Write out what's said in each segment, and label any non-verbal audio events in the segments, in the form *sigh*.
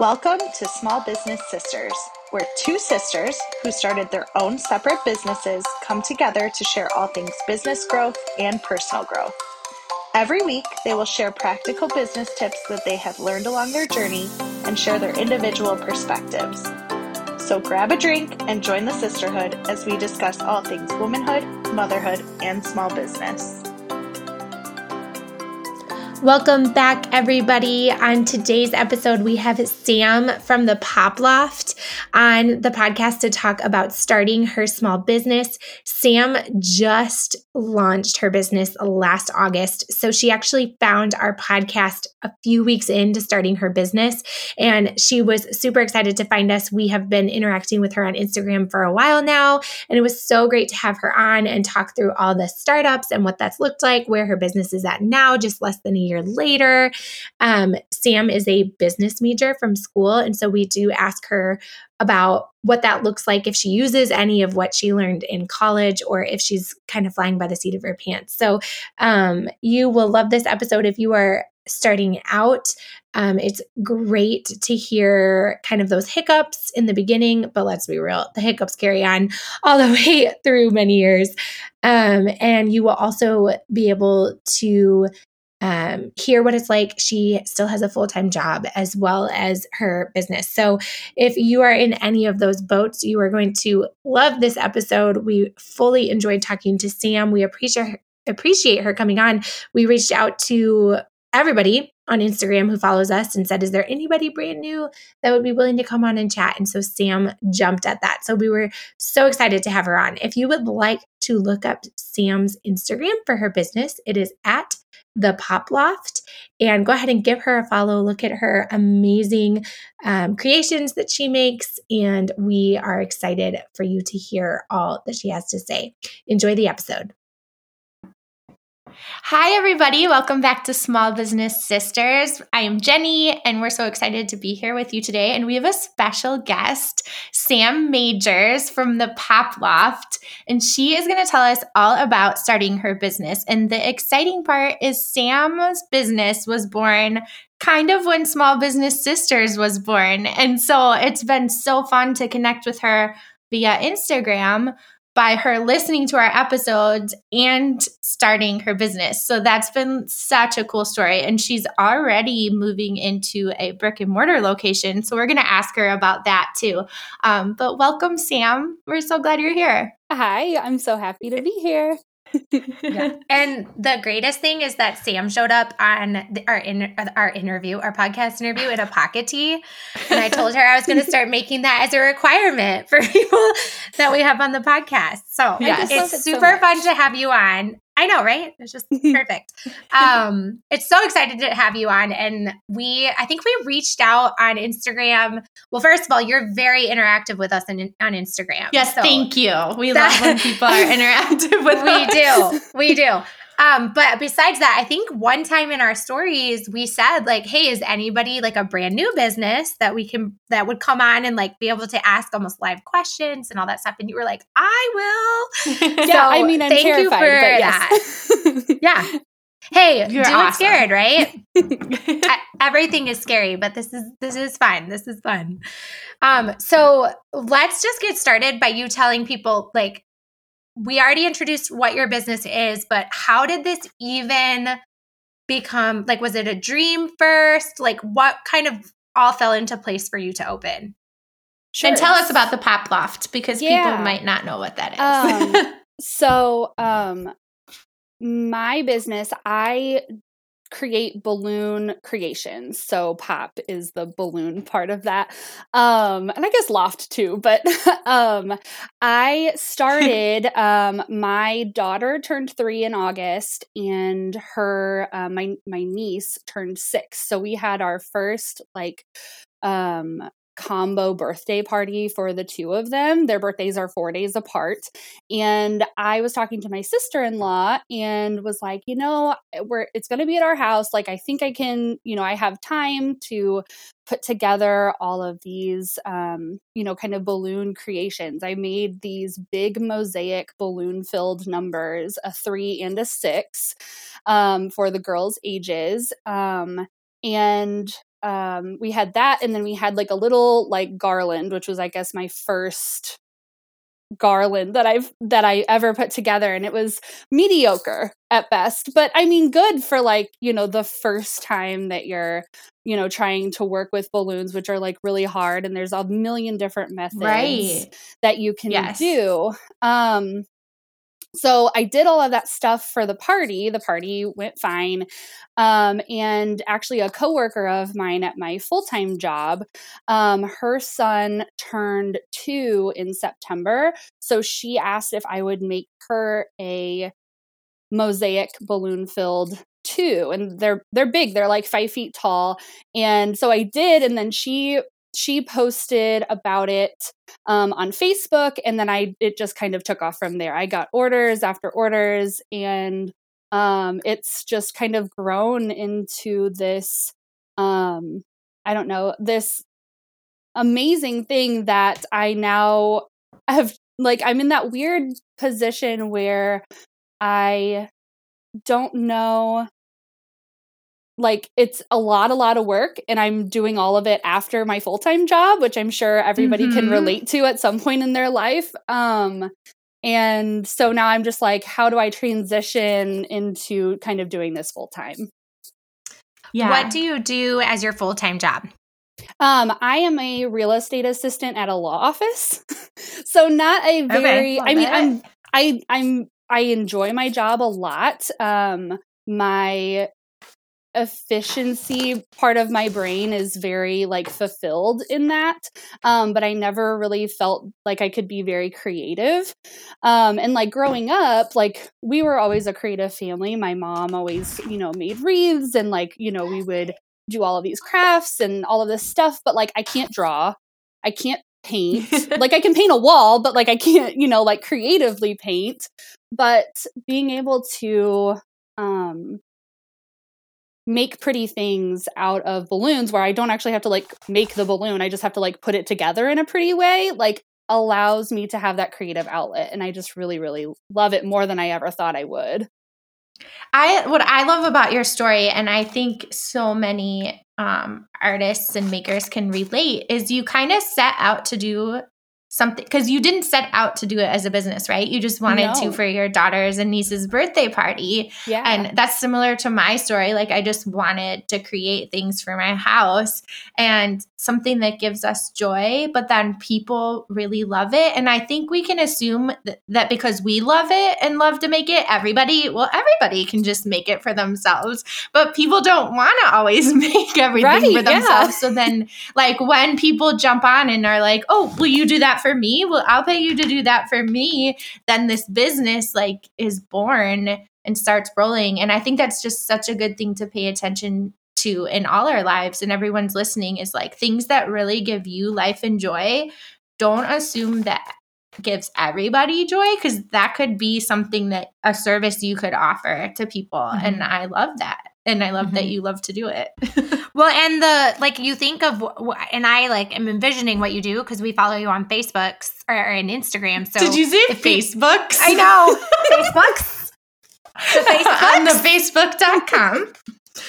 Welcome to Small Business Sisters, where two sisters who started their own separate businesses come together to share all things business growth and personal growth. Every week, they will share practical business tips that they have learned along their journey and share their individual perspectives. So grab a drink and join the sisterhood as we discuss all things womanhood, motherhood, and small business. Welcome back, everybody. On today's episode, we have Sam from the Pop Loft on the podcast to talk about starting her small business. Sam just launched her business last August. So she actually found our podcast a few weeks into starting her business, and she was super excited to find us. We have been interacting with her on Instagram for a while now, and it was so great to have her on and talk through all the startups and what that's looked like, where her business is at now, just less than a year later. Um, Sam is a business major from school. And so we do ask her about what that looks like if she uses any of what she learned in college or if she's kind of flying by the seat of her pants. So um, you will love this episode if you are starting out. Um, it's great to hear kind of those hiccups in the beginning, but let's be real, the hiccups carry on all the *laughs* way through many years. Um, and you will also be able to um, hear what it's like. She still has a full time job as well as her business. So, if you are in any of those boats, you are going to love this episode. We fully enjoyed talking to Sam. We appreciate appreciate her coming on. We reached out to everybody on Instagram who follows us and said, Is there anybody brand new that would be willing to come on and chat? And so Sam jumped at that. So we were so excited to have her on. If you would like to look up Sam's Instagram for her business, it is at the Pop Loft and go ahead and give her a follow. Look at her amazing um, creations that she makes. And we are excited for you to hear all that she has to say. Enjoy the episode. Hi, everybody. Welcome back to Small Business Sisters. I am Jenny, and we're so excited to be here with you today. And we have a special guest, Sam Majors from the Pop Loft. And she is going to tell us all about starting her business. And the exciting part is Sam's business was born kind of when Small Business Sisters was born. And so it's been so fun to connect with her via Instagram by her listening to our episodes and starting her business. So that's been such a cool story. And she's already moving into a brick and mortar location. So we're going to ask her about that too. Um, but welcome, Sam. We're so glad you're here. Hi, I'm so happy to be here yeah. *laughs* And the greatest thing is that Sam showed up on the, our in, our interview, our podcast interview in a pocket tee, and I told her I was going to start making that as a requirement for *laughs* people that we have on the podcast. So yes. it's super so fun to have you on. I know, right? It's just *laughs* perfect. um, it's so excited to have you on. And we, I think we reached out on Instagram. Well, first of all, you're very interactive with us on, on Instagram. Yes, so thank you. We love when people are *laughs* interactive with we us. We do. We do. Um, but besides that, I think one time in our stories we said like, "Hey, is anybody like a brand new business that we can that would come on and like be able to ask almost live questions and all that stuff?" And you were like, "I will." yeah, *laughs* so I mean, I'm thank terrified, you for yes. that. *laughs* yeah. Hey, You're do awesome. scared, right? *laughs* Everything is scary, but this is this is fun. This is fun. Um, so let's just get started by you telling people like we already introduced what your business is, but how did this even become like was it a dream first? Like what kind of all fell into place for you to open? Sure. And tell us about the pop loft because yeah. people might not know what that is. Um, *laughs* so um my business, I create balloon creations. So pop is the balloon part of that. Um and I guess loft too, but *laughs* um I started *laughs* um my daughter turned 3 in August and her uh, my my niece turned 6. So we had our first like um combo birthday party for the two of them. Their birthdays are four days apart. And I was talking to my sister in law and was like, you know, we're it's gonna be at our house. Like I think I can, you know, I have time to put together all of these um, you know, kind of balloon creations. I made these big mosaic balloon filled numbers, a three and a six, um, for the girls' ages. Um, and um, we had that, and then we had like a little like garland, which was I guess my first garland that I've that I ever put together and it was mediocre at best but I mean good for like you know the first time that you're you know trying to work with balloons which are like really hard and there's a million different methods right. that you can yes. do um so I did all of that stuff for the party. The party went fine. Um, and actually, a coworker of mine at my full time job, um, her son turned two in September. So she asked if I would make her a mosaic balloon filled two and they're they're big they're like five feet tall and so i did and then she she posted about it um, on Facebook, and then I it just kind of took off from there. I got orders after orders, and um, it's just kind of grown into this. Um, I don't know this amazing thing that I now have. Like I'm in that weird position where I don't know like it's a lot a lot of work and i'm doing all of it after my full-time job which i'm sure everybody mm-hmm. can relate to at some point in their life um and so now i'm just like how do i transition into kind of doing this full time yeah what do you do as your full-time job um, I am a real estate assistant at a law office. *laughs* so not a very okay, I mean, it. I'm I I'm I enjoy my job a lot. Um my efficiency part of my brain is very like fulfilled in that um, but i never really felt like i could be very creative. Um, and like growing up like we were always a creative family. My mom always you know made wreaths and like you know we would do all of these crafts and all of this stuff but like i can't draw. I can't paint. *laughs* Like i can paint a wall but like i can't you know like creatively paint. But being able to um make pretty things out of balloons where I don't actually have to like make the balloon. I just have to like put it together in a pretty way, like allows me to have that creative outlet. And I just really, really love it more than I ever thought I would. I what I love about your story, and I think so many um, artists and makers can relate, is you kind of set out to do something because you didn't set out to do it as a business, right? You just wanted no. to for your daughter's and niece's birthday party. Yeah. And that's similar to my story. Like I just wanted to create things for my house and something that gives us joy, but then people really love it. And I think we can assume th- that because we love it and love to make it, everybody, well, everybody can just make it for themselves. But people don't want to always *laughs* make everything right, for themselves. Yeah. So then like when people jump on and are like, "Oh, will you do that for me? Well, I'll pay you to do that for me. Then this business like is born and starts rolling. And I think that's just such a good thing to pay attention to in all our lives and everyone's listening is like things that really give you life and joy. Don't assume that gives everybody joy because that could be something that a service you could offer to people. Mm-hmm. And I love that and I love mm-hmm. that you love to do it. *laughs* well, and the like you think of and I like am envisioning what you do because we follow you on facebooks or, or in Instagram. So Did you say Facebook? I know. *laughs* Facebooks. *laughs* The Facebooks. on the facebook.com.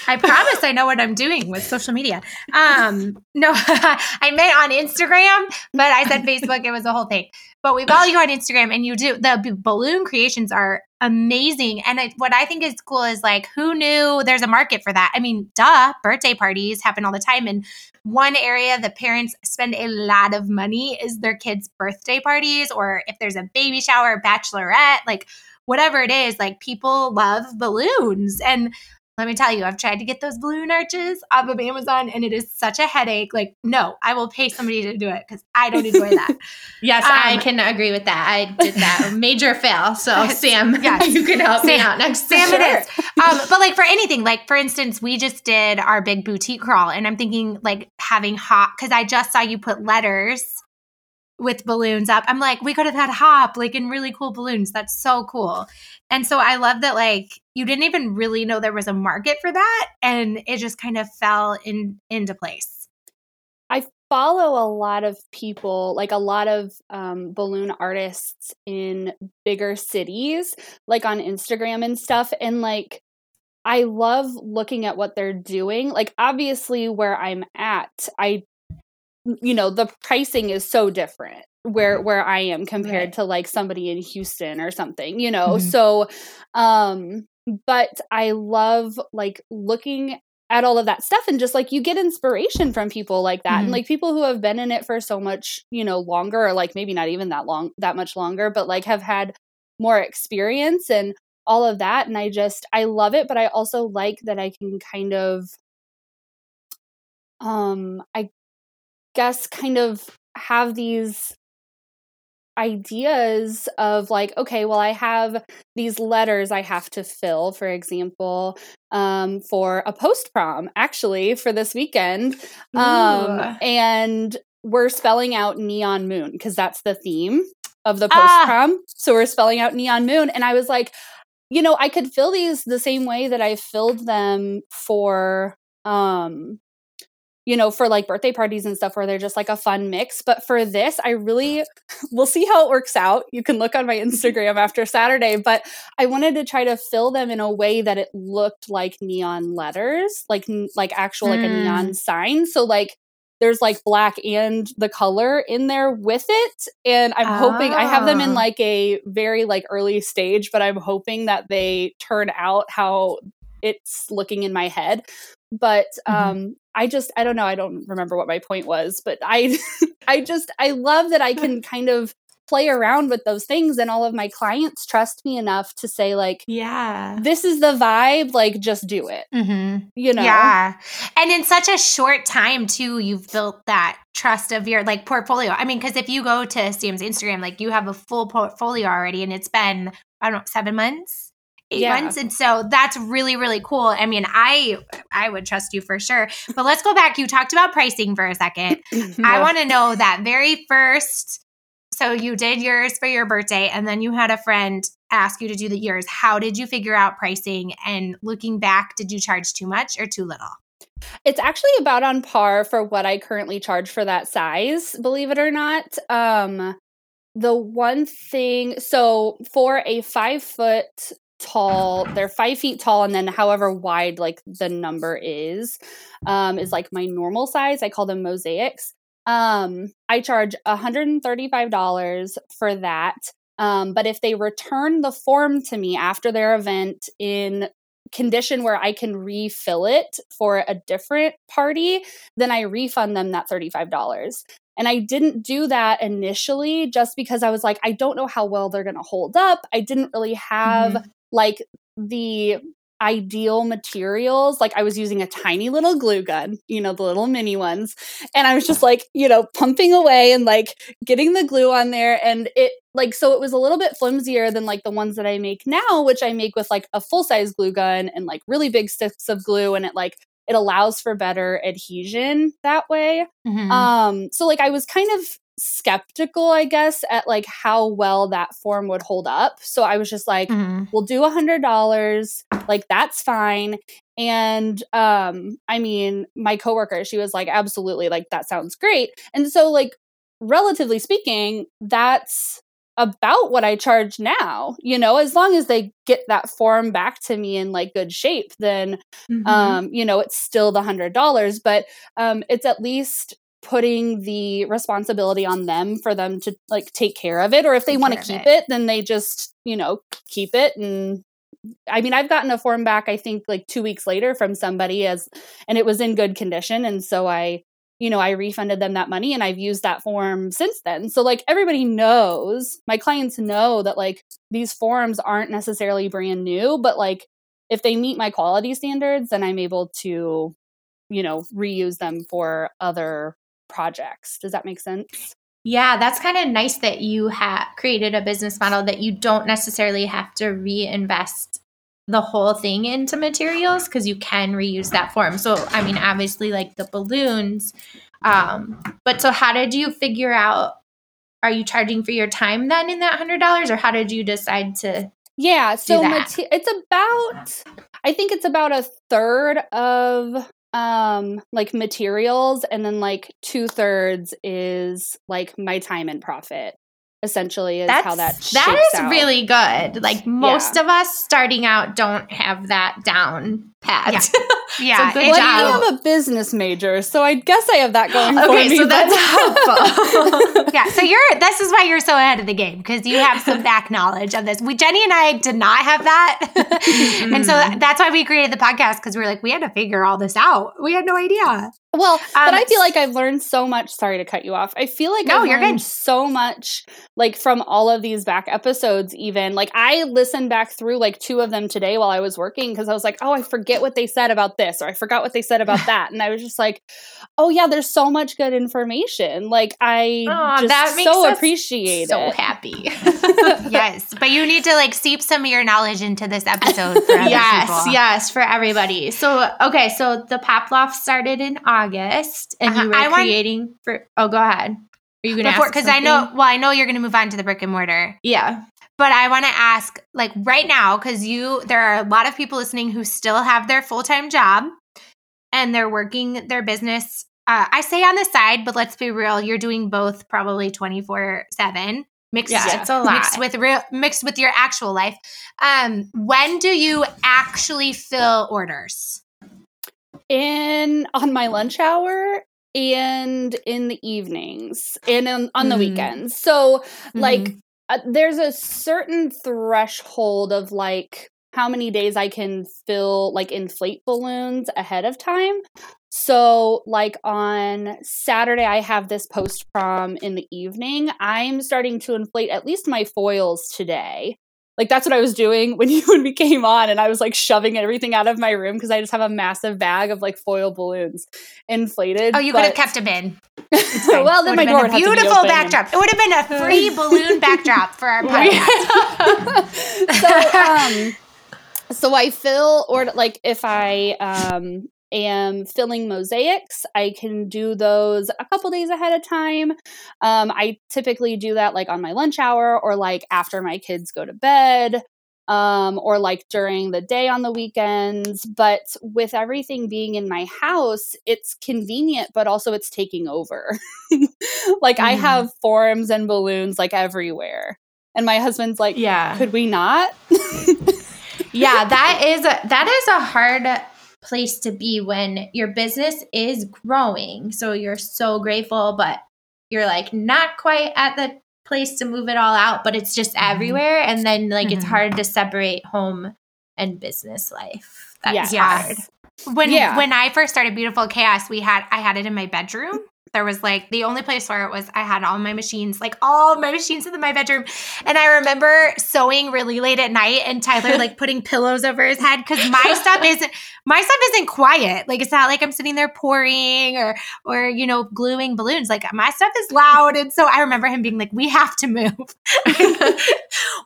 I promise I know what I'm doing with social media. Um, no, *laughs* I meant on Instagram, but I said Facebook. It was a whole thing. But we follow you on Instagram, and you do the balloon creations are amazing. And it, what I think is cool is like, who knew there's a market for that? I mean, duh, birthday parties happen all the time, and one area that parents spend a lot of money is their kids' birthday parties, or if there's a baby shower, bachelorette, like whatever it is, like people love balloons. And let me tell you, I've tried to get those balloon arches off of Amazon and it is such a headache. Like, no, I will pay somebody to do it because I don't enjoy that. *laughs* yes, um, I can agree with that. I did that. *laughs* Major fail. So, Sam, *laughs* yes. you can help Sam, me out next Sam, sure. it is. Um, but like for anything, like for instance, we just did our big boutique crawl and I'm thinking like having hot, because I just saw you put letters with balloons up. I'm like, we could have had hop like in really cool balloons. That's so cool. And so I love that like you didn't even really know there was a market for that and it just kind of fell in into place. I follow a lot of people, like a lot of um, balloon artists in bigger cities, like on Instagram and stuff. And like I love looking at what they're doing. Like obviously where I'm at, I you know, the pricing is so different where where I am compared Right. to like somebody in Houston or something, you know. Mhm. So um but I love like looking at all of that stuff and just like you get inspiration from people like that and Mhm. like people who have been in it for so much, you know, longer or like maybe not even that long that much longer, but like have had more experience and all of that and I just I love it, but I also like that I can kind of um I guess kind of have these ideas of like okay well i have these letters i have to fill for example um, for a post prom actually for this weekend um, and we're spelling out neon moon because that's the theme of the post Ah. prom so we're spelling out neon moon and i was like you know i could fill these the same way that i filled them for um you know, for like birthday parties and stuff where they're just like a fun mix. But for this, I really, *laughs* we'll see how it works out. You can look on my Instagram after Saturday, but I wanted to try to fill them in a way that it looked like neon letters, like, like actual, like a Mm. neon sign. So like, there's like black and the color in there with it. And I'm hoping I have them in Oh. like a very like early stage, but I'm hoping that they turn out how it's looking in my head but Mhm. um i just i don't know i don't remember what my point was but i *laughs* i just i love that i *laughs* can kind of play around with those things and all of my clients trust me enough to say like Yeah. this is the vibe like just do it Mm-hmm. you know Yeah. And in such a short time, too, you've built that trust of your like portfolio. I mean, because if you go to Sam's Instagram, like you have a full portfolio already and it's been, I don't know, seven months? Eight Yeah. months. And so that's really, really cool. I mean, I I would trust you for sure. But let's go back. You talked about pricing for a second. *clears throat* I want to know that very first. So you did yours for your birthday, and then you had a friend ask you to do the yours. How did you figure out pricing? And looking back, did you charge too much or too little? It's actually about on par for what I currently charge for that size, believe it or not. Um the one thing so for a five foot tall, they're five feet tall, and then however wide like the number is, um, is like my normal size. I call them mosaics. Um, I charge $135 for that. Um, but if they return the form to me after their event in condition where I can refill it for a different party, then I refund them that $35. And I didn't do that initially just because I was like, I don't know how well they're going to hold up. I didn't really have like the ideal materials. Like I was using a tiny little glue gun, you know, the little mini ones. And I was just like, you know, pumping away and like getting the glue on there. And it like, so it was a little bit flimsier than like the ones that I make now, which I make with like a full size glue gun and like really big sticks of glue. And it like, it allows for better adhesion that way. Mhm. Um, so like I was kind of skeptical, I guess, at like how well that form would hold up. So I was just like, Mhm. we'll do a hundred dollars, like that's fine. And um, I mean, my coworker, she was like, absolutely, like that sounds great. And so, like, relatively speaking, that's about what I charge now. You know, as long as they get that form back to me in like good shape, then Mhm. um you know it's still the hundred dollars but um it's at least putting the responsibility on them for them to like take care of it or if they want to keep it. then they just you know keep it and i mean i've gotten a form back i think like two weeks later from somebody as and it was in good condition and so i you know i refunded them that money and i've used that form since then so like everybody knows my clients know that like these forms aren't necessarily brand new but like if they meet my quality standards then i'm able to you know reuse them for other projects does that make sense Yeah, that's kind of nice that you have created a business model that you don't necessarily have to reinvest the whole thing into materials because you can reuse that form. So, I mean, obviously, like the balloons. Um, but so, how did you figure out? Are you charging for your time then in that hundred dollars, or how did you decide to? yeah so mate- it's about i think it's about a third of um like materials and then like two thirds is like my time and profit essentially is That's how that that is out. really good. Like most of us starting out don't have that down pat. Yeah. *laughs* So good well, job. I am a business major, so I guess I have that going for okay, me. so that's *laughs* helpful. yeah. So you're this is why you're so ahead of the game because you have some *laughs* back knowledge of this. We Jenny and I did not have that. and so mm-hmm. that's why we created the podcast because we are like, we had to figure all this out. We had no idea. Well, but Um, I feel like I've learned so much. Sorry to cut you off. I feel like No, I've you're good. so much, like from all of these back episodes. Even like I listened back through like two of them today while I was working because I was like, oh, I forget what they said about this, or I forgot what they said about *laughs* that, and I was just like, oh yeah, there's so much good information. Like I just that makes so appreciate so it. happy. *laughs* yes. But you need to like seep some of your knowledge into this episode for *laughs* yes, people. yes, for everybody. So okay, so the pop loft started in August, and Uh-huh. you were I want- creating for. Oh, go ahead. Are you gonna Before, because I know, well, I know you're going to move on to the brick and mortar, Yeah. but I want to ask, like, right now, because you, there are a lot of people listening who still have their full time job and they're working their business. Uh, I say on the side, but let's be real, you're doing both probably 24 7 mixed Yeah, it's a lot. mixed with real mixed with your actual life um when do you actually fill orders in on my lunch hour and in the evenings and on, on the Mm. weekends. So like Mhm. uh, there's a certain threshold of like how many days I can fill like inflate balloons ahead of time. So like on Saturday I have this post prom in the evening. I'm starting to inflate at least my foils today. Like that's what I was doing when *laughs* you when we came on and I was like shoving everything out of my room because I just have a massive bag of like foil balloons inflated. oh you could have kept them in. *laughs* Well, then my door would a have to be beautiful backdrop. It would have been a free *laughs* balloon backdrop for our podcast so um so I fill or like if I um am filling mosaics, I can do those a couple days ahead of time. Um I typically do that like on my lunch hour or like after my kids go to bed. Um, or like during the day on the weekends. But with everything being in my house, it's convenient, but also it's taking over. *laughs* like I Mhm. have forms and balloons like everywhere. And my husband's like, Yeah. could we not? *laughs* yeah that is a, that is a hard place to be when your business is growing so you're so grateful but you're like not quite at the place to move it all out but it's just everywhere and then like it's Mhm. hard to separate home and business life that's Yes. hard when Yeah. when I first started Beautiful Chaos, we had I had it in my bedroom. There was like the only place where it was I had all my machines, like all my machines in my bedroom. And I remember sewing really late at night and Tyler like *laughs* putting pillows over his head because my stuff *laughs* isn't my stuff isn't quiet. Like it's not like I'm sitting there pouring or or you know gluing balloons. Like my stuff is loud. And so I remember him being like, We have to move. *laughs*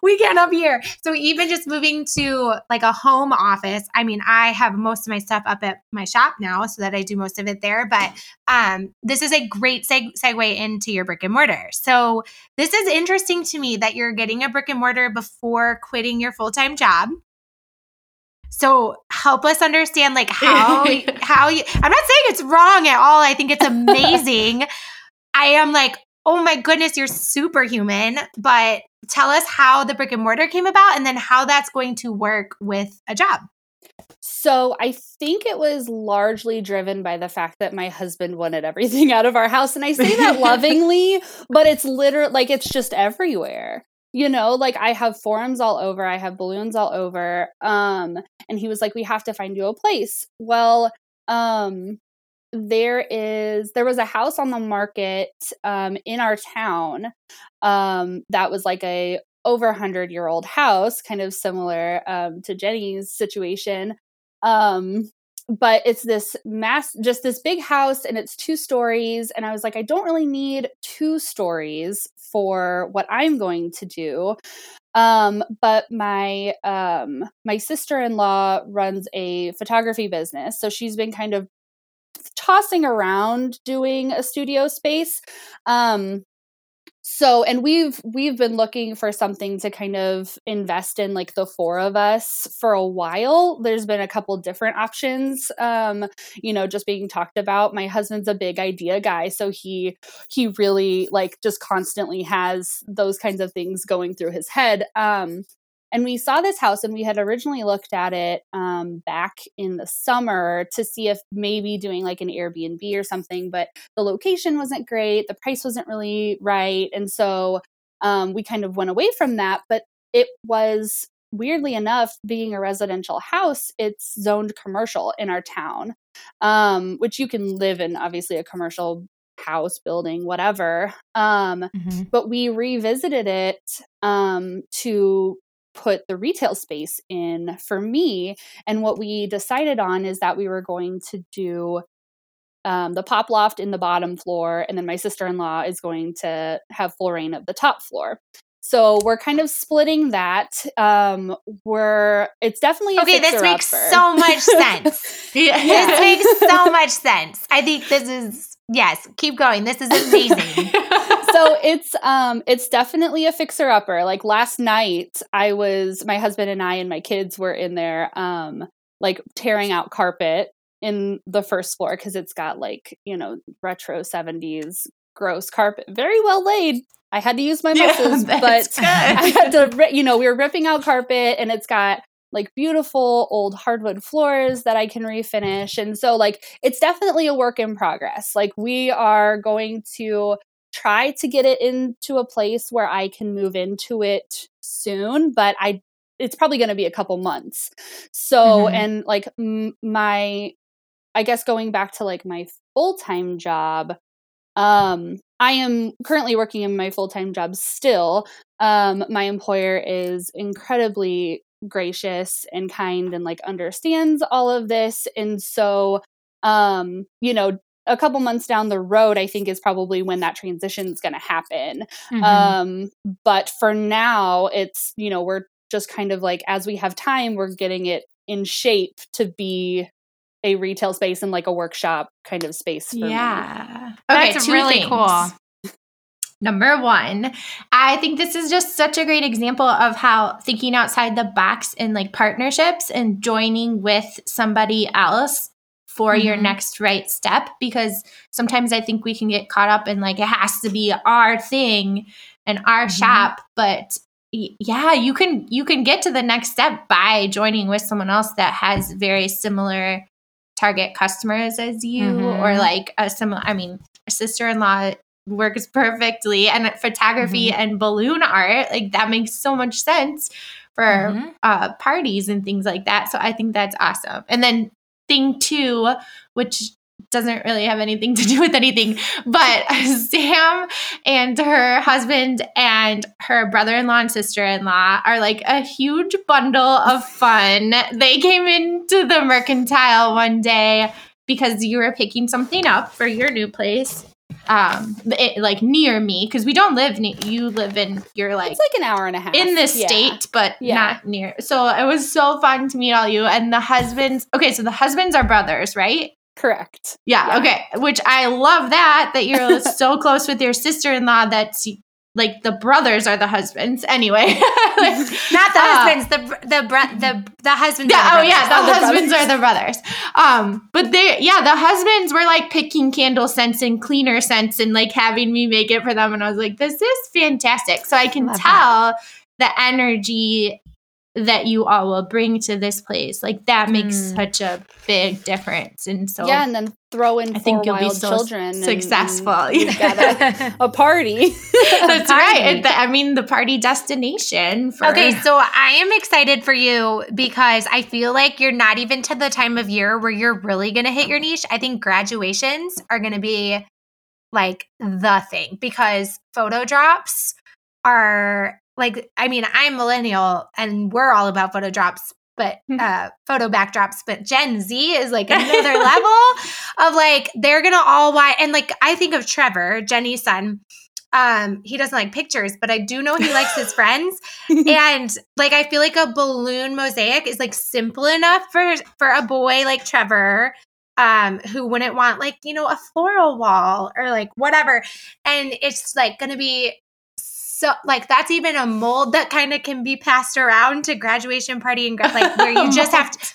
we can't up here. So even just moving to like a home office, I mean, I have most of my stuff up at my shop now so that I do most of it there. But um, this is a great seg- segue into your brick and mortar. So this is interesting to me that you're getting a brick and mortar before quitting your full time job. So help us understand like *laughs* how how you I'm not saying it's wrong at all. I think it's amazing. *laughs* I am like, oh my goodness, you're superhuman. But tell us how the brick and mortar came about and then how that's going to work with a job. So I think it was largely driven by the fact that my husband wanted everything *laughs* out of our house. And I say that *laughs* lovingly, but it's literally like it's just everywhere. You know, like I have forums all over, I have balloons all over. Um, and he was like, We have to find you a place. Well, um, there is there was a house on the market um in our town um that was like a over 100 year old house kind of similar um to Jenny's situation. Um but it's this mass just this big house and it's two stories and i was like i don't really need two stories for what i'm going to do. Um but my um my sister-in-law runs a photography business so she's been kind of tossing around doing a studio space. Um so and we've we've been looking for something to kind of invest in like the four of us for a while. There's been a couple different options um you know just being talked about. My husband's a big idea guy so he he really like just constantly has those kinds of things going through his head. Um and we saw this house and we had originally looked at it um, back in the summer to see if maybe doing like an Airbnb or something, but the location wasn't great. The price wasn't really right. And so um, we kind of went away from that. But it was weirdly enough, being a residential house, it's zoned commercial in our town, um, which you can live in, obviously, a commercial house building whatever um mm-hmm. but we revisited it um to put the retail space in for me. And what we decided on is that we were going to do um, the pop loft in the bottom floor, and then my sister in law is going to have full reign of the top floor. So we're kind of splitting that. Um, we're it's definitely okay. This makes so much sense. *laughs* yeah. This makes so much sense. I think this is yes. Keep going. This is amazing. *laughs* so it's um it's definitely a fixer upper. Like last night I was my husband and I and my kids were in there um like tearing out carpet in the first floor because it's got like, you know, retro 70s gross carpet. Very well laid. I had to use my muscles, yeah, but *laughs* good. I had to, you know, we were ripping out carpet and it's got like beautiful old hardwood floors that I can refinish. And so, like, it's definitely a work in progress. Like, we are going to try to get it into a place where I can move into it soon, but I it's probably going to be a couple months. So, mm-hmm. and like m- my I guess going back to like my full-time job, um I am currently working in my full-time job still. Um my employer is incredibly gracious and kind and like understands all of this and so um you know a couple months down the road, I think is probably when that transition is going to happen. Mm-hmm. Um, but for now, it's, you know, we're just kind of like, as we have time, we're getting it in shape to be a retail space and like a workshop kind of space yeah. Me. Okay, That's really things. cool. Number one, I think this is just such a great example of how thinking outside the box and like partnerships and joining with somebody else for mm-hmm. your next right step because sometimes I think we can get caught up in like it has to be our thing and our mm-hmm. shop, but yeah, you can you can get to the next step by joining with someone else that has very similar target customers as you mm-hmm. or like a similar I mean, a sister-in-law works perfectly and photography mm-hmm. and balloon art, like that makes so much sense for mm-hmm. uh, parties and things like that. So I think that's awesome. And then thing two, which doesn't really have anything to do with anything, but *laughs* Sam and her husband and her brother in law and sister in law are like a huge bundle of *laughs* fun. They came into the mercantile one day because you were picking something up for your new place um it, like near me because we don't live near you live in you're like it's like an hour and a half in this yeah. state but yeah. not near so it was so fun to meet all you and the husbands okay so the husbands are brothers right correct yeah, yeah. okay which i love that that you're *laughs* so close with your sister-in-law that's like the brothers are the husbands. Anyway. *laughs* Not the uh, husbands the the bro- the the husbands yeah, oh yeah the, oh, the husbands are the brothers. Um but they yeah the husbands were like picking candle scents and cleaner scents and like having me make it for them. And i was like this is fantastic. So i can Love tell that. the energy that you all will bring to this place. Like that makes mm. such a big difference. And so Yeah, and then throw in I think you'll be so children successful. And, and *laughs* a, party. *laughs* That's a party. right. The, I mean the party destination for Okay, so I am excited for you because I feel like you're not even to the time of year where you're really gonna hit your niche. I think graduations are gonna be like the thing because photo drops are like I mean, I'm millennial and we're all about photo drops, but *laughs* hmm. uh photo backdrops, but Gen Z is like another *laughs* level of like they're gonna all watch and like I think of Trevor, Jenny's son. Um, he doesn't like pictures, but I do know he likes his friends. *laughs* And like I feel like a balloon mosaic is like simple enough for for a boy like Trevor um who wouldn't want like you know a floral wall or like whatever and it's like going to be so like that's even a mold that kind of can be passed around to graduation party and gra- like where you *laughs* just have to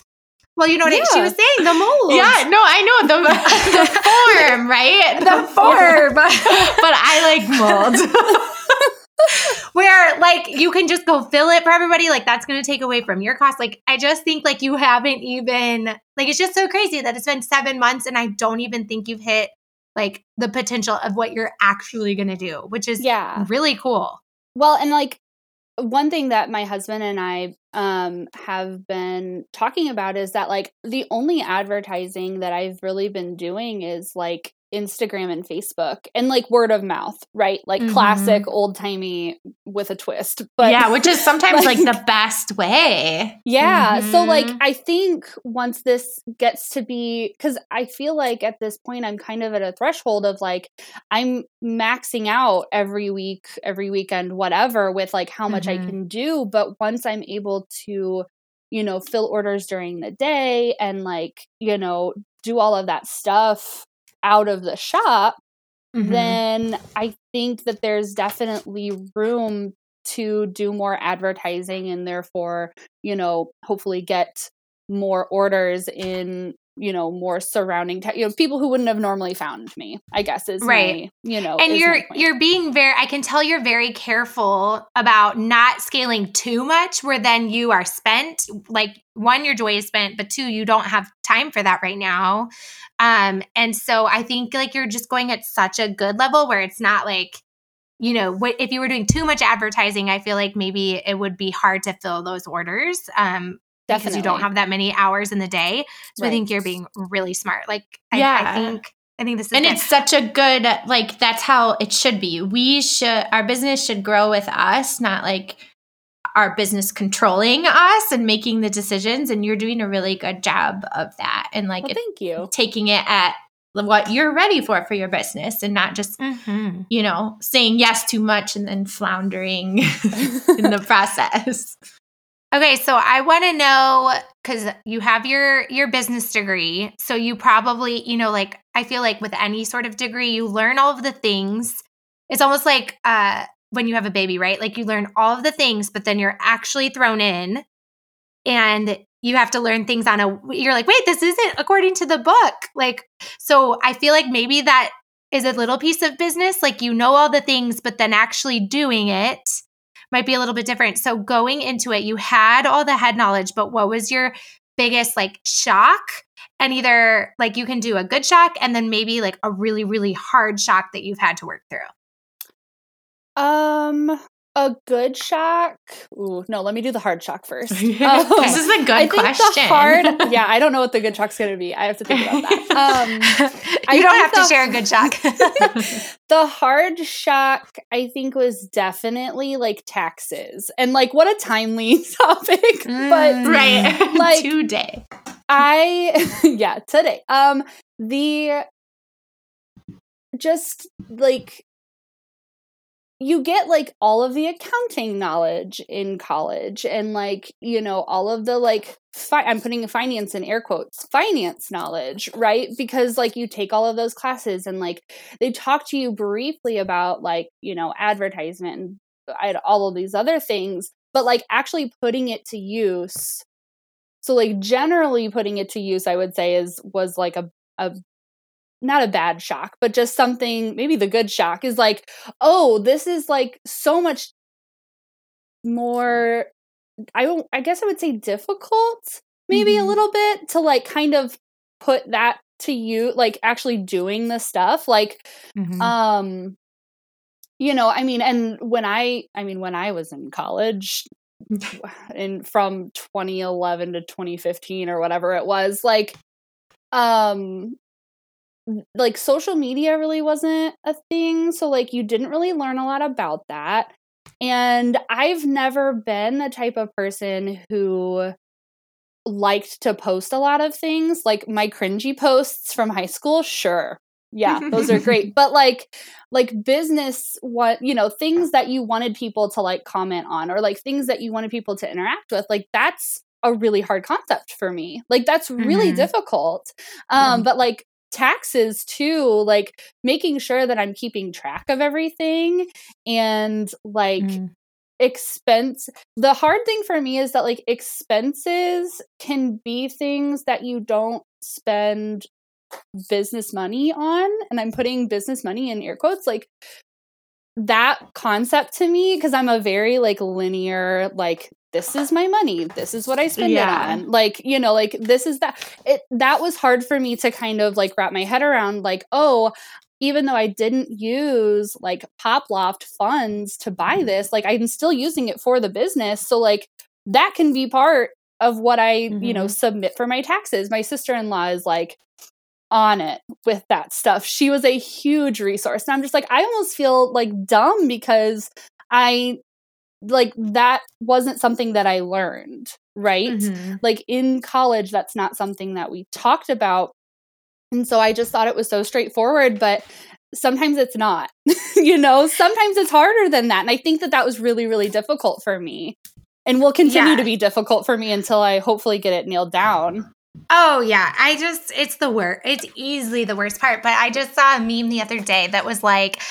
well, you know what I- she was saying, the mold. Yeah, no, I know the, *laughs* the form, right? The form. *laughs* but I like mold. where like you can just go fill it for everybody like that's going to take away from your cost like i just think like you haven't even like it's just so crazy that it's been seven months and i don't even think you've hit like the potential of what you're actually going to do which is Yeah. really cool Well, and like one thing that my husband and I um have been talking about is that like the only advertising that I've really been doing is like Instagram and Facebook and like word of mouth, right? Like Mhm. classic old timey with a twist. But yeah, which is *laughs* sometimes like, like- the best way. Yeah. So like. I think once this gets to be cuz I feel like at this point I'm kind of at a threshold of like I'm maxing out every week, every weekend whatever with like how much Mhm. I can do, but once I'm able to you know fill orders during the day and like, you know, do all of that stuff out of the shop, Mm-hmm. then I think that there's definitely room to do more advertising and therefore, you know, hopefully get more orders in, you know, more surrounding, te- you know, people who wouldn't have normally found me, I guess is Right. my, you know, and you're you're being very i can tell you're very careful about not scaling too much where then you are spent like one your joy is spent but two you don't have time for that right now. Um and so i think like you're just going at such a good level where it's not like you know what if you were doing too much advertising i feel like maybe it would be hard to fill those orders. Um because you don't have that many hours in the day so i think you're being really smart like Yeah. I think i think this is And good. it's such a good like that's how it should be. We should our business should grow with us, not like our business controlling us and making the decisions and you're doing a really good job of that and like well, thank you. taking it at what you're ready for for your business and not just Mhm. you know saying yes too much and then floundering *laughs* in the *laughs* process Okay, so I want to know cuz you have your your business degree. So you probably, you know, like I feel like with any sort of degree, you learn all of the things. It's almost like uh when you have a baby, right? Like you learn all of the things, but then you're actually thrown in and you have to learn things on a you're like, "Wait, this isn't according to the book." Like so I feel like maybe that is a little piece of business, like you know all the things, but then actually doing it might be a little bit different. So going into it, you had all the head knowledge, but what was your biggest like shock? And either like you can do a good shock and then maybe like a really, really hard shock that you've had to work through. Um, a good shock. Ooh, no, let me do the hard shock *laughs* first. this Um, is a good I think question the hard. *laughs* Yeah, I don't know what the good shock's gonna be. I have to think about that. *laughs* Um, I you don't think have to share a good shock. the hard shock i think was definitely like taxes and like what a timely topic but Mm. right Like- today i yeah today um the just like you get like all of the accounting knowledge in college and like you know all of the like fi- i'm putting finance in air quotes finance knowledge right? Because like you take all of those classes and like they talk to you briefly about like you know advertisement and uh, I- all of these other things but like actually putting it to use so like generally putting it to use i would say is was like a a not a bad shock but just something maybe the good shock is like oh this is like so much more i don't i guess i would say difficult maybe a Mhm. little bit to like kind of put that to you like actually doing the stuff like Mhm. um you know i mean and when i i mean when i was in college *laughs* in from 2011 to 2015 or whatever it was like um like social media really wasn't a thing so like you didn't really learn a lot about that and i've never been the type of person who liked to post a lot of things like my cringy posts from high school sure yeah those are great *laughs* but like like business what you know things that you wanted people to like comment on or like things that you wanted people to interact with like that's a really hard concept for me like that's really Mhm. difficult um Mhm. but like taxes too, like making sure that I'm keeping track of everything and like mm. expense the hard thing for me is that like expenses can be things that you don't spend business money on and I'm putting business money in air quotes like that concept to me because I'm a very like linear like this is my money this is what i spend yeah. it on like you know like this is that it that was hard for me to kind of like wrap my head around like oh even though i didn't use like poploft funds to buy mm-hmm. this like i'm still using it for the business so like that can be part of what i mm-hmm. you know mm-hmm. submit for my taxes my sister-in-law is like on it with that stuff. She was a huge resource. And I'm just like, I almost feel like dumb because I like that wasn't something that I learned, right? Mm-hmm. Like in college, that's not something that we talked about. And so I just thought it was so straightforward, but sometimes it's not. *laughs* you know, sometimes it's harder than that. And I think that that was really, really difficult for me and will continue yeah. to be difficult for me until I hopefully get it nailed down. Oh yeah, I just it's the worst. It's easily the worst part. But I just saw a meme the other day that was like,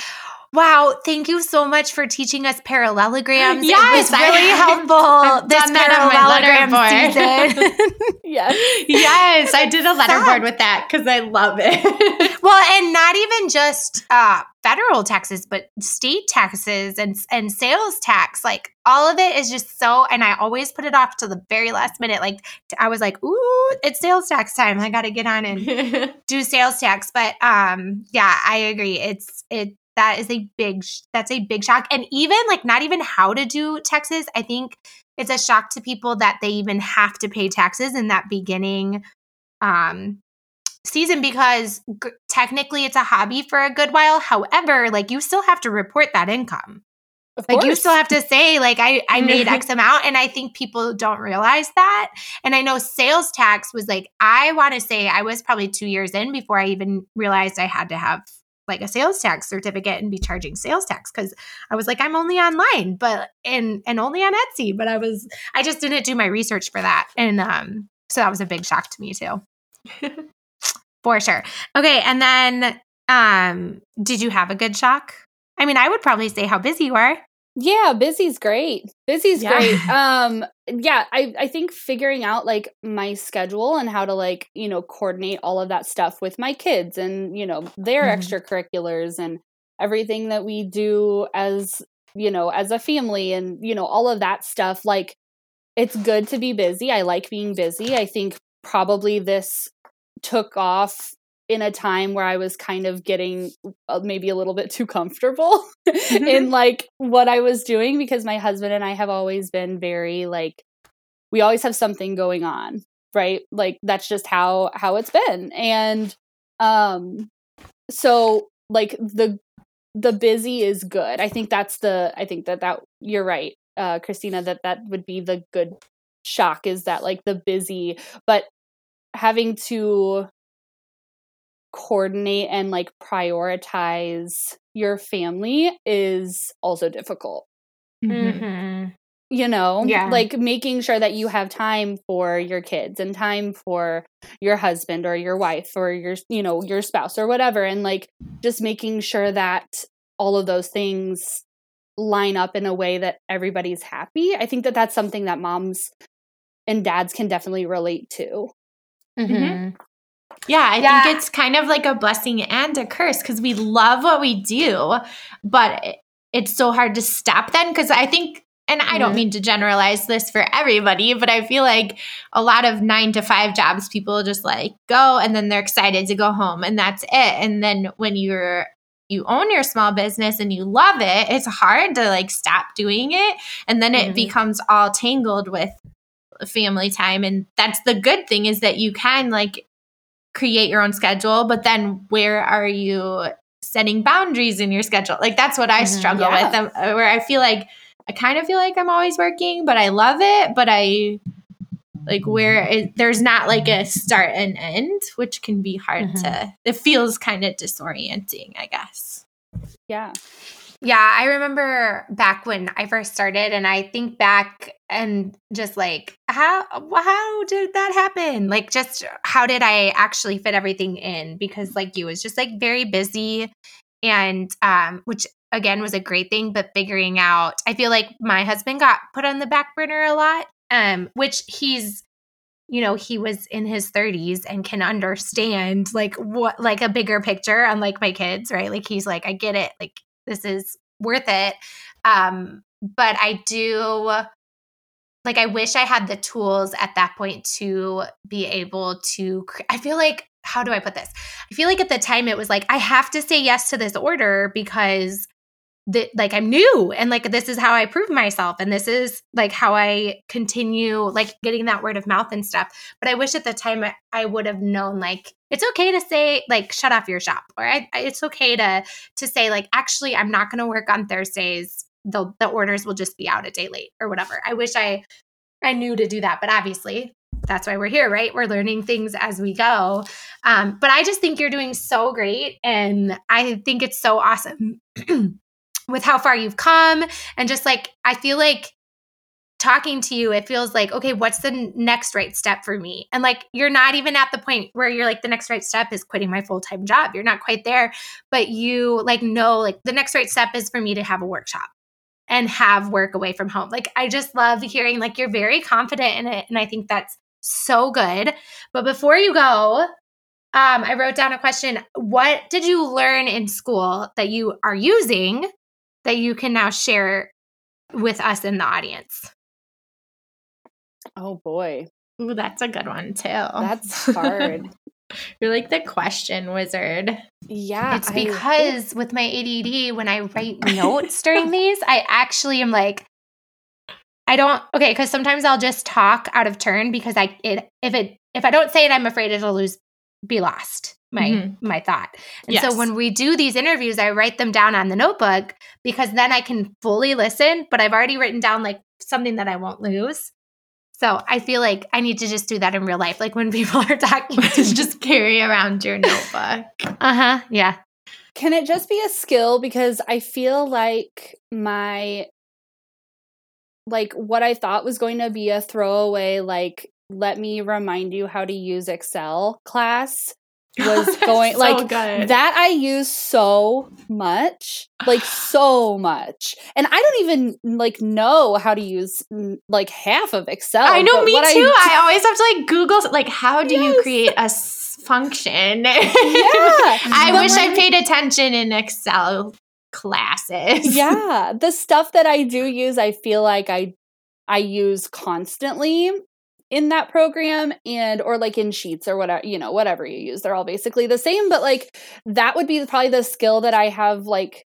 Wow, thank you so much for teaching us parallelograms. Yes, it was really helpful *laughs* this parallelogram season. *laughs* yes. Yes, I did a letterboard with that because I love it. *laughs* well, and not even just uh, federal taxes, but state taxes and and sales tax. Like all of it is just so. And I always put it off to the very last minute. Like I was like, "Ooh, it's sales tax time! I got to get on and do sales tax." But um, yeah, I agree. It's it that is a big that's a big shock and even like not even how to do taxes i think it's a shock to people that they even have to pay taxes in that beginning um season because g- technically it's a hobby for a good while however like you still have to report that income of like course. you still have to say like I I *laughs* made X amount and I think people don't realize that. And I know sales tax was like I want to say I was probably 2 years in before I even realized I had to have like a sales tax certificate and be charging sales tax because I was like, I'm only online, but and and only on Etsy. But I was I just didn't do my research for that. And um, so that was a big shock to me too. *laughs* for sure. Okay, and then um, did you have a good shock? I mean, I would probably say how busy you are. Yeah, busy's great. Busy's yeah. great. *laughs* Um yeah, I I think figuring out like my schedule and how to like, you know, coordinate all of that stuff with my kids and, you know, their mm-hmm. extracurriculars and everything that we do as, you know, as a family and, you know, all of that stuff like it's good to be busy. I like being busy. I think probably this took off in a time where I was kind of getting uh, maybe a little bit too comfortable *laughs* mm-hmm. in like what I was doing because my husband and I have always been very like we always have something going on, right? Like that's just how how it's been. And um so like the the busy is good. I think that's the I think that that you're right. Uh Christina that that would be the good shock is that like the busy but having to coordinate and like prioritize your family is also difficult. Mm-hmm. You know, yeah. like making sure that you have time for your kids and time for your husband or your wife or your, you know, your spouse or whatever. And like just making sure that all of those things line up in a way that everybody's happy. I think that that's something that moms and dads can definitely relate to. Mm-hmm. Yeah, I yeah. think it's kind of like a blessing and a curse because we love what we do, but it's so hard to stop then because I think and I don't mm-hmm. mean to generalize this for everybody, but I feel like a lot of nine to five jobs, people just like go and then they're excited to go home and that's it. And then when you're you own your small business and you love it, it's hard to like stop doing it. And then it mm-hmm. becomes all tangled with family time. And that's the good thing is that you can like create your own schedule, but then where are you setting boundaries in your schedule? Like that's what I mm-hmm, struggle yeah. with, um, uh, where I feel like I kind of feel like I'm always working, but I love it, but I like where it, there's not like a start and end, which can be hard mm-hmm. to. It feels kind of disorienting, I guess. Yeah. Yeah, I remember back when I first started, and I think back and just like how how did that happen? Like, just how did I actually fit everything in? Because like you was just like very busy, and um, which again was a great thing, but figuring out, I feel like my husband got put on the back burner a lot, um, which he's you know he was in his 30s and can understand like what like a bigger picture unlike my kids right like he's like i get it like this is worth it um but i do like i wish i had the tools at that point to be able to i feel like how do i put this? I feel like at the time it was like i have to say yes to this order because that like I'm new and like this is how I prove myself and this is like how I continue like getting that word of mouth and stuff. But I wish at the time I, would have known like it's okay to say like shut off your shop or I, it's okay to to say like actually I'm not going to work on Thursdays. The the orders will just be out a day late or whatever. I wish I I knew to do that, but obviously that's why we're here, right? We're learning things as we go. Um, but I just think you're doing so great, and I think it's so awesome. *clears throat* with how far you've come and just like I feel like talking to you it feels like okay what's the next right step for me? And like you're not even at the point where you're like the next right step is quitting my full-time job. You're not quite there but you like know like the next right step is for me to have a workshop and have work away from home. Like i just love hearing like you're very confident in it and i think that's so good. But before you go um, I wrote down a question. What did you learn in school that you are using that you can now share with us in the audience? Oh boy. Ooh, that's a good one too. That's *laughs* hard. You're like the question wizard. Yeah. It's because I, with my ADD, when I write *laughs* notes during these, I actually am like, I don't okay, because sometimes I'll just talk out of turn because I it if it if I don't say it, I'm afraid it'll lose be lost my mm-hmm. my thought. And yes. so when we do these interviews, I write them down on the notebook because then I can fully listen, but I've already written down like something that I won't lose. So I feel like I need to just do that in real life. Like when *laughs* people are talking, just *laughs* carry around your notebook. Uh-huh. Yeah. Can it just be a skill? Because I feel like my like what I thought was going to be a throwaway, like let me remind you how to use Excel class was *laughs* going so like good. that I use so much, like *sighs* so much. And I don't even like know how to use mm, like half of Excel. I know me too. I, I, always have to like Google like how do yes. you create a function? *laughs* Yeah. I wish like, I paid attention in Excel classes. Yeah. *laughs* The stuff that I do use, I feel like I I use constantly in that program and or like in sheets or whatever you know whatever you use they're all basically the same but like that would be probably the skill that i have like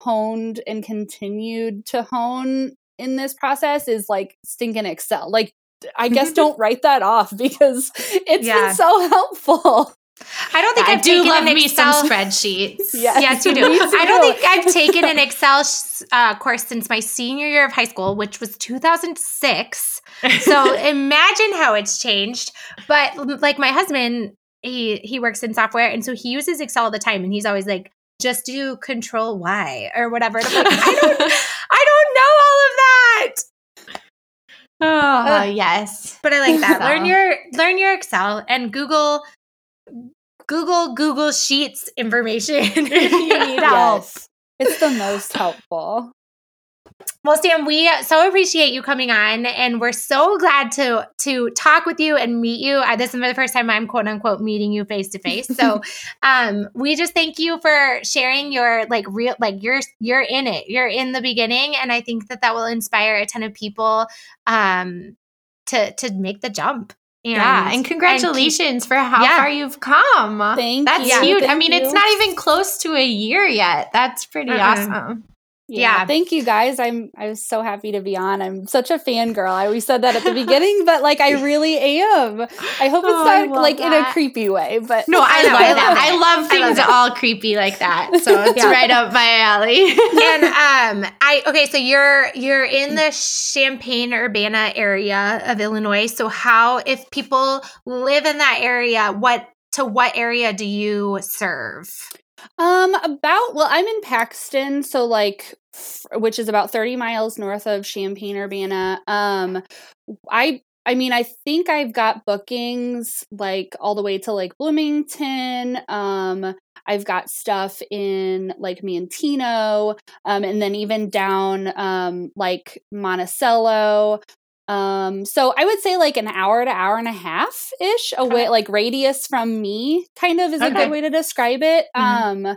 honed and continued to hone in this process is like stinking excel like i guess *laughs* don't write that off *laughs* because it's yeah. been so helpful I don't think I I've do love me Excel some spreadsheets. *laughs* yes. yes, you do. I don't think I've taken an *laughs* Excel uh, course since my senior year of high school, which was 2006 so *laughs* imagine how it's changed. But like my husband, he he works in software, and so he uses Excel all the time, and he's always like, just do Control Y or whatever. And I'm like, I don't, I don't know all of that. Oh uh, yes, but I like that. learn your learn your Excel and Google Google Google Sheets information *laughs* if you *laughs* need help. Yes. It's the most helpful. Well, Sam, we so appreciate you coming on, and we're so glad to to talk with you and meet you. Uh, this is the first time I'm quote unquote meeting you face to face. So, *laughs* um, we just thank you for sharing your like real like you're you're in it, you're in the beginning, and I think that that will inspire a ton of people um, to to make the jump. And, yeah, and congratulations and keep, for how yeah. far you've come. Thank That's you. huge. Thank I mean, you. it's not even close to a year yet. That's pretty uh-uh. awesome. Yeah, yeah, Thank you guys. I'm I'm so happy to be on. I'm such a fangirl. I always said that at the beginning, but like I really am. I hope it's oh, not like that. in a creepy way, but No, I, love that. I love things I love all creepy like that. *laughs* So it's yeah. right up my alley. *laughs* and *laughs* um I okay, so you're you're in the Champaign Urbana area of Illinois. So how if people live in that area, what to what area do you serve? Um, about well, I'm in Paxton, so like, f- which is about 30 miles north of Champaign, Urbana. Um, I I mean, I think I've got bookings like all the way to like Bloomington. Um, I've got stuff in like Manteno, um, and then even down um, like Monticello. Um, so I would say like an hour to hour and a half ish away, like radius from me, kind of is a good way to describe it. Mhm. Um,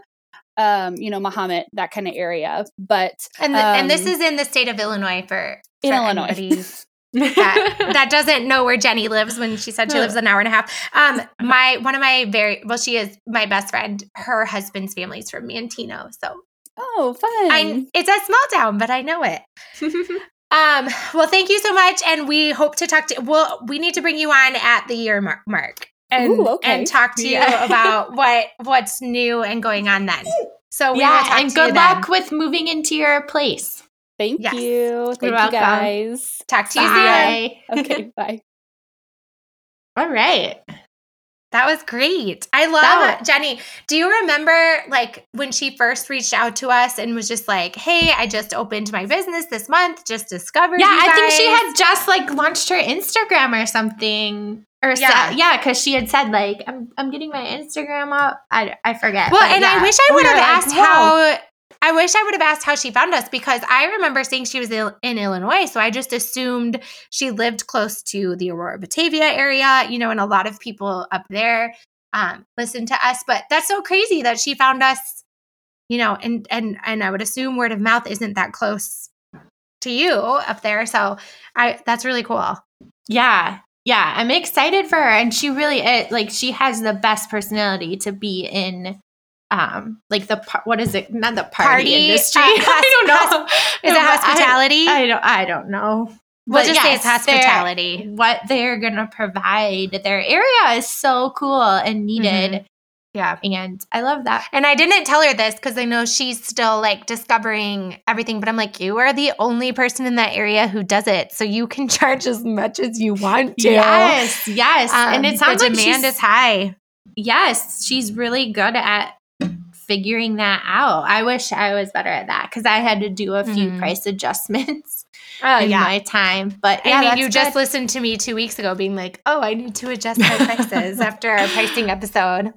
um, you know, Mahomet, that kind of area. But And, th- and this um, is in the state of Illinois for, in Illinois. *laughs* that, that doesn't know where Jenny lives when she said she lives an hour and a half. Um, *laughs* my one of my very well, she is my best friend. Her husband's family's from Manteno, so oh, fun. I it's a small town, but I know it. *laughs* Um, well, thank you so much, and we hope to talk to. Well, we need to bring you on at the year mar- mark and Ooh, okay. and talk to Yeah. you *laughs* about what what's new and going on then. So we yeah, and good then. luck with moving into your place. Thank Yes. you. Thank you welcome. guys. Talk to you soon. *laughs* Okay, *laughs* bye. All right. That was great. I love That Jenny. Do you remember like when she first reached out to us and was just like, "Hey, I just opened my business this month. Just discovered." Yeah, I think she had just like launched her Instagram or something. Or Yeah. yeah, yeah, because she had said like I'm I'm getting my Instagram up. I, I forget. Well, and I wish I would have asked "Whoa." how. I wish I would have asked how she found us because I remember saying she was il- in Illinois, so I just assumed she lived close to the Aurora Batavia area, you know, and a lot of people up there um, listen to us. But that's so crazy that she found us, you know, and and and I would assume word of mouth isn't that close to you up there. So I that's really cool. Yeah. Yeah, I'm excited for her and she really it, like she has the best personality to be in um like the what is it? Not the party, Party, industry. uh, *laughs* I don't know. Is it but I- hospitality? I, don't I don't know. we'll But just say yes, it's they're- hospitality. What they're going to provide. Their area is so cool and needed Mm-hmm. Yeah. and I love that. And I didn't tell her this because I know she's still like discovering everything, but I'm like, you are the only person in that area who does it. So you can *laughs* charge as much as you want to. Yes, yes. Um, and it sounds the like demand is high. yes, she's really good at figuring that out. I wish I was better at that because I had to do a few Mhm. price *laughs* adjustments Oh, in my time. But yeah, I mean, you just good. listened to me two weeks ago being like, oh, I need to adjust my prices *laughs* after our pricing episode.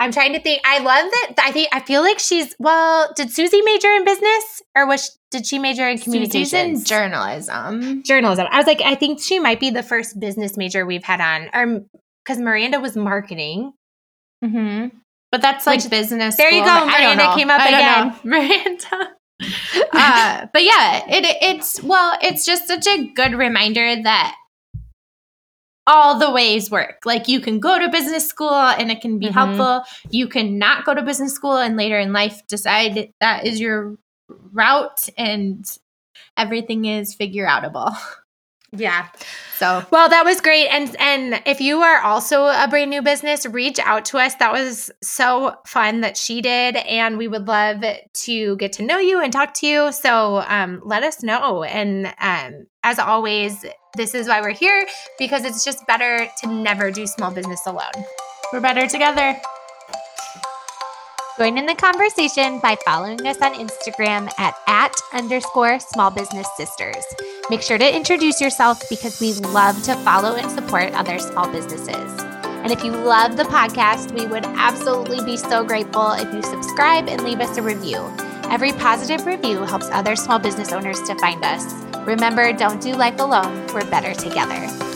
I'm trying to think. I love that. I think I feel like she's well. Did Susie major in business, or was did she major in Susie's communications? in journalism. journalism. I was like, I think she might be the first business major we've had on, or because Miranda was marketing. hmm But that's like Which- business. there you school. go, I don't Miranda came up I don't again. know. *laughs* Miranda. uh, but yeah, it it's well, it's just such a good reminder that all the ways work. Like you can go to business school and it can be Mhm. helpful. You can not go to business school and later in life decide that is your route and everything is figure outable. Yeah. So Well, that was great. And and if you are also a brand new business, reach out to us. That was so fun that she did, and we would love to get to know you and talk to you. So um, let us know. And um, as always, this is why we're here because it's just better to never do small business alone. we're better together. Join in the conversation by following us on Instagram at at underscore small business sisters. Make sure to introduce yourself because we love to follow and support other small businesses. And if you love the podcast, we would absolutely be so grateful if you subscribe and leave us a review. Every positive review helps other small business owners to find us. Remember, don't do life alone. We're better together.